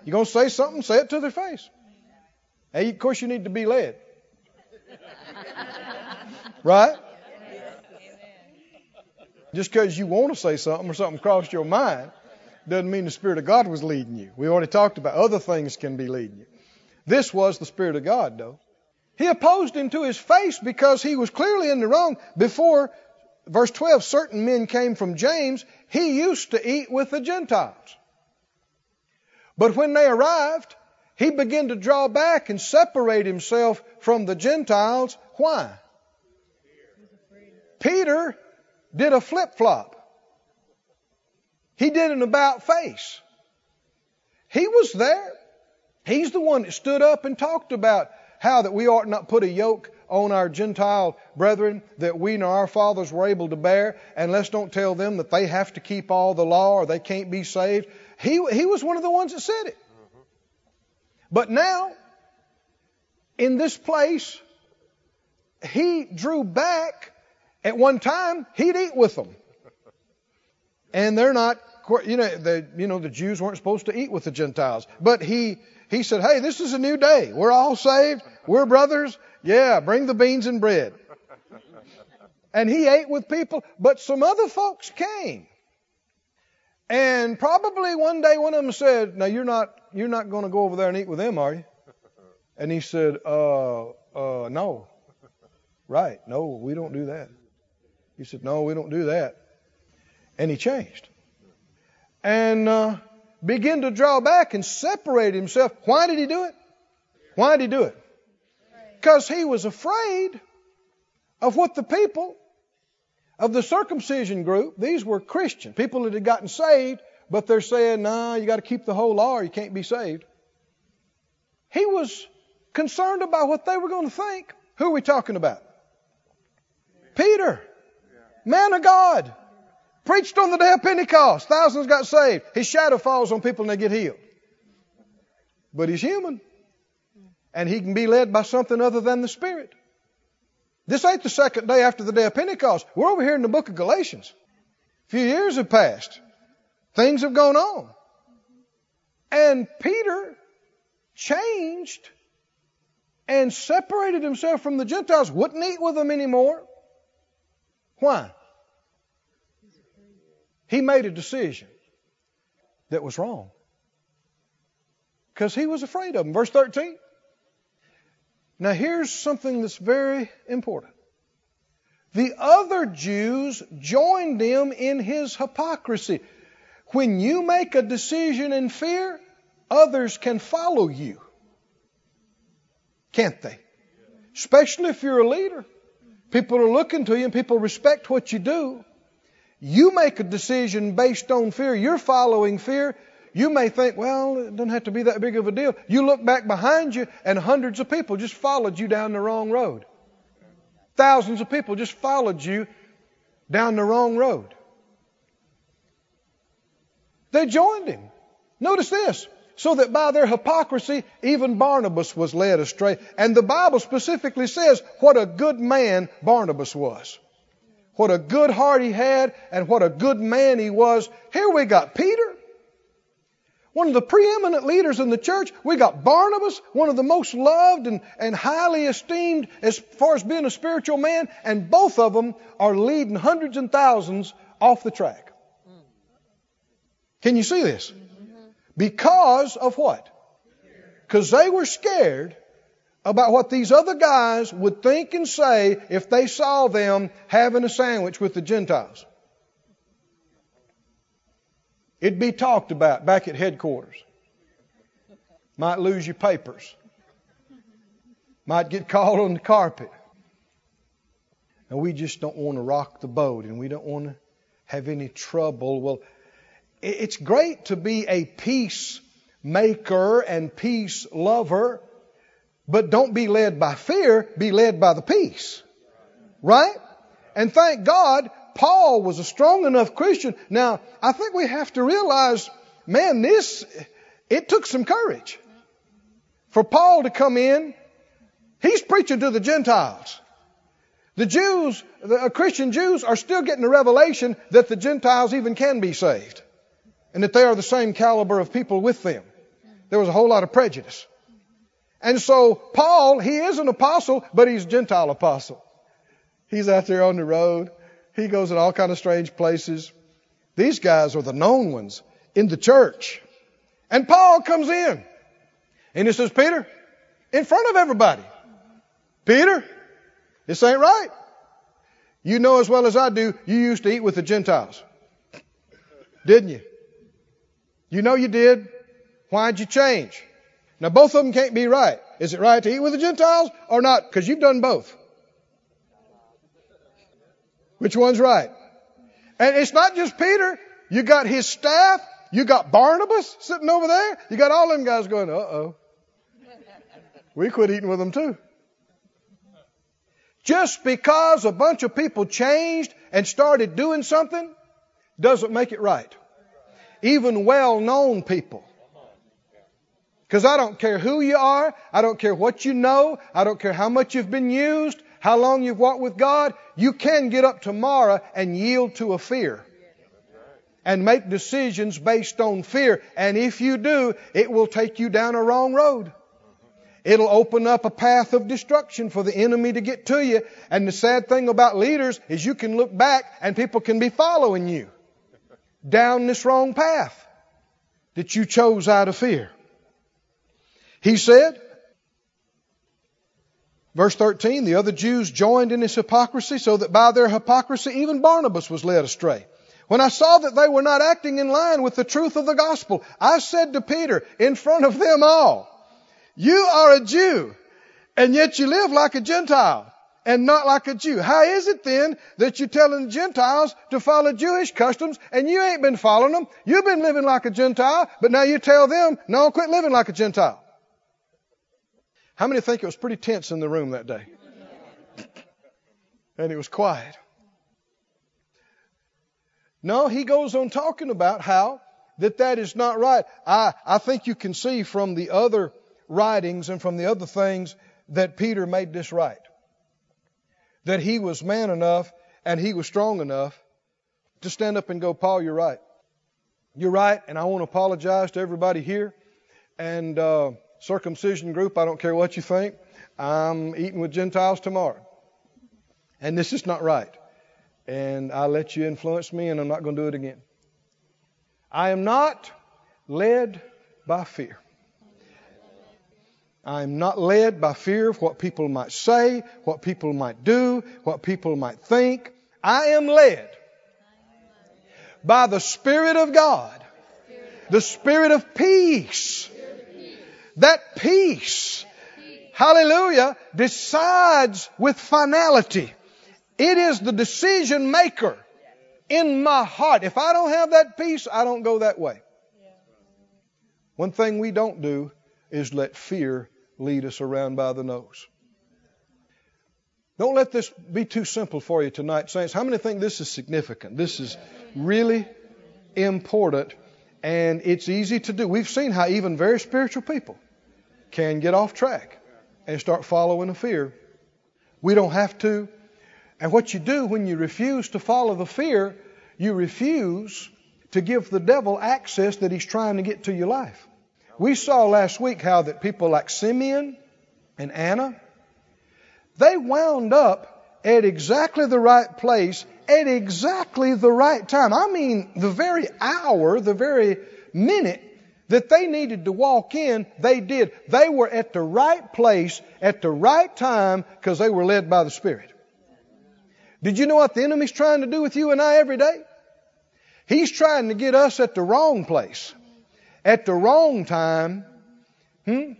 A: You're to say something, say it to their face. Hey, of course you need to be led. Right? Just because you want to say something or something crossed your mind doesn't mean the Spirit of God was leading you. We already talked about other things can be leading you. This was the Spirit of God, though. He opposed him to his face because he was clearly in the wrong. Before, verse 12, certain men came from James. He used to eat with the Gentiles. But when they arrived, he began to draw back and separate himself from the Gentiles. Why? Peter did a flip flop. He did an about face. He was there. He's the one that stood up and talked about how that we ought not put a yoke on our Gentile brethren that we nor our fathers were able to bear, and let's don't tell them that they have to keep all the law or they can't be saved. He, he was one of the ones that said it. But now, in this place, he drew back. At one time, he'd eat with them. And they're not, you know, the, you know, the Jews weren't supposed to eat with the Gentiles. But he, he said, hey, this is a new day. We're all saved. We're brothers. Yeah, bring the beans and bread. And he ate with people, but some other folks came. And probably one day one of them said, now you're not, you're not going to go over there and eat with them, are you? And he said, uh, uh, no. Right. No, we don't do that. He said, no, we don't do that. And he changed. And, uh, began to draw back and separate himself. Why did he do it? Why did he do it? Because he was afraid of what the people of the circumcision group, these were Christian, people that had gotten saved, but they're saying, nah, you got to keep the whole law or you can't be saved. He was concerned about what they were going to think. Who are we talking about? Peter, man of God, preached on the day of Pentecost. Thousands got saved. His shadow falls on people and they get healed. But he's human. And he can be led by something other than the Spirit. This ain't the second day after the day of Pentecost. We're over here in the book of Galatians. A few years have passed. Things have gone on. And Peter changed and separated himself from the Gentiles, wouldn't eat with them anymore. Why? He made a decision that was wrong. Because he was afraid of them. Verse 13. Now here's something that's very important. The other Jews joined him in his hypocrisy. When you make a decision in fear, others can follow you. Can't they? Especially if you're a leader. People are looking to you and people respect what you do. You make a decision based on fear. You're following fear. You may think, well, it doesn't have to be that big of a deal. You look back behind you and hundreds of people just followed you down the wrong road. Thousands of people just followed you down the wrong road. They joined him. Notice this. So that by their hypocrisy, even Barnabas was led astray. And the Bible specifically says what a good man Barnabas was. What a good heart he had and what a good man he was. Here we got Peter, one of the preeminent leaders in the church. We got Barnabas, one of the most loved and, and highly esteemed as far as being a spiritual man. And both of them are leading hundreds and thousands off the track. Can you see this? Mm-hmm. Because of what? Because they were scared about what these other guys would think and say if they saw them having a sandwich with the Gentiles. It'd be talked about back at headquarters. Might lose your papers. Might get called on the carpet. and we just don't want to rock the boat and we don't want to have any trouble. Well, it's great to be a peacemaker and peace lover, but don't be led by fear, be led by the peace. Right? And thank God, Paul was a strong enough Christian. Now, I think we have to realize, man, this, it took some courage for Paul to come in. He's preaching to the Gentiles. The Jews, the uh, Christian Jews are still getting the revelation that the Gentiles even can be saved and that they are the same caliber of people with them. There was a whole lot of prejudice. And so Paul, he is an apostle, but he's a Gentile apostle. He's out there on the road. He goes in all kind of strange places. These guys are the known ones in the church. And Paul comes in and he says, Peter, in front of everybody, Peter, this ain't right. You know as well as I do, you used to eat with the Gentiles. Didn't you? You know you did. Why'd you change? Now both of them can't be right. Is it right to eat with the Gentiles or not? Because you've done both. Which one's right? And it's not just Peter. You got his staff. You got Barnabas sitting over there. You got all them guys going, uh oh. We quit eating with them too. Just because a bunch of people changed and started doing something doesn't make it right. Even well known people. Because I don't care who you are, I don't care what you know, I don't care how much you've been used, how long you've walked with God, you can get up tomorrow and yield to a fear. And make decisions based on fear. And if you do, it will take you down a wrong road. It'll open up a path of destruction for the enemy to get to you. And the sad thing about leaders is you can look back and people can be following you down this wrong path that you chose out of fear. He said, verse 13, the other Jews joined in his hypocrisy so that by their hypocrisy even Barnabas was led astray. When I saw that they were not acting in line with the truth of the gospel, I said to Peter in front of them all, you are a Jew, and yet you live like a Gentile and not like a Jew. How is it then that you're telling the Gentiles to follow Jewish customs and you ain't been following them? You've been living like a Gentile, but now you tell them, no, quit living like a Gentile. How many think it was pretty tense in the room that day? And it was quiet. No, he goes on talking about how that that is not right. I, I think you can see from the other writings and from the other things that Peter made this right. That he was man enough and he was strong enough to stand up and go, Paul, you're right. You're right, and I want to apologize to everybody here. And uh, circumcision group, I don't care what you think. I'm eating with Gentiles tomorrow. And this is not right. And I let you influence me, and I'm not going to do it again. I am not led by fear. I'm not led by fear of what people might say, what people might do, what people might think. I am led by the Spirit of God, the Spirit of peace. That peace, hallelujah, decides with finality. It is the decision maker in my heart. If I don't have that peace, I don't go that way. One thing we don't do is let fear lead us around by the nose. Don't let this be too simple for you tonight, Saints. How many think this is significant? This is really important and it's easy to do. We've seen how even very spiritual people can get off track and start following a fear. We don't have to. And what you do when you refuse to follow the fear, you refuse to give the devil access that he's trying to get to your life. We saw last week how that people like Simeon and Anna, they wound up at exactly the right place at exactly the right time. I mean, the very hour, the very minute that they needed to walk in, they did. They were at the right place at the right time because they were led by the Spirit. Did you know what the enemy's trying to do with you and I every day? He's trying to get us at the wrong place at the wrong time. Hmm?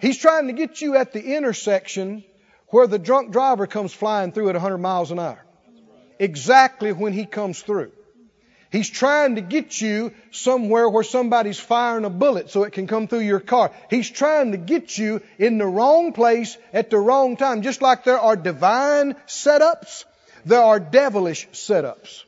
A: He's trying to get you at the intersection where the drunk driver comes flying through at 100 miles an hour. Exactly when he comes through. He's trying to get you somewhere where somebody's firing a bullet so it can come through your car. He's trying to get you in the wrong place at the wrong time. Just like there are divine setups, there are devilish setups.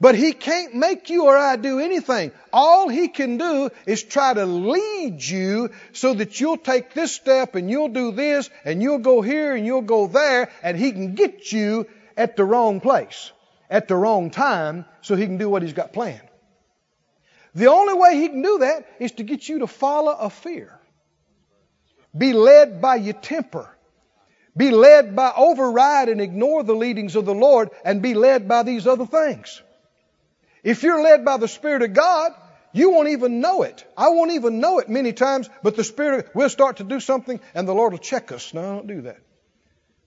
A: But he can't make you or I do anything. All he can do is try to lead you so that you'll take this step and you'll do this and you'll go here and you'll go there and he can get you at the wrong place at the wrong time so he can do what he's got planned. The only way he can do that is to get you to follow a fear. Be led by your temper. Be led by override and ignore the leadings of the Lord and be led by these other things. If you're led by the Spirit of God, you won't even know it. I won't even know it many times, but the Spirit, we'll start to do something and the Lord will check us. No, don't do that.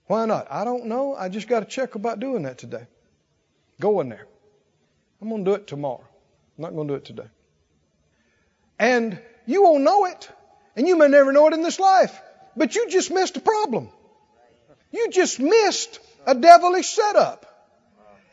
A: Why not? I don't know. I just got to check about doing that today. Go in there. I'm going to do it tomorrow. I'm not going to do it today. And you won't know it. And you may never know it in this life. But you just missed a problem. You just missed a devilish setup.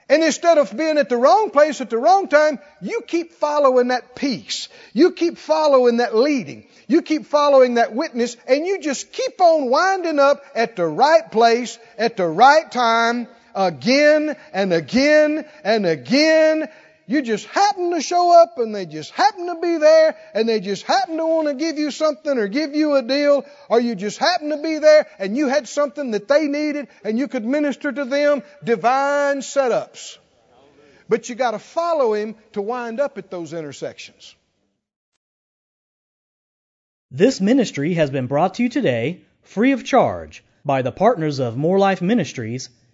A: And instead of being at the wrong place at the wrong time, you keep following that peace. You keep following that leading. You keep following that witness and you just keep on winding up at the right place at the right time again and again and again. You just happen to show up and they just happen to be there and they just happen to want to give you something or give you a deal or you just happen to be there and you had something that they needed and you could minister to them. Divine setups. But you got to follow him to wind up at those intersections.
D: This ministry has been brought to you today free of charge by the partners of Moore Life Ministries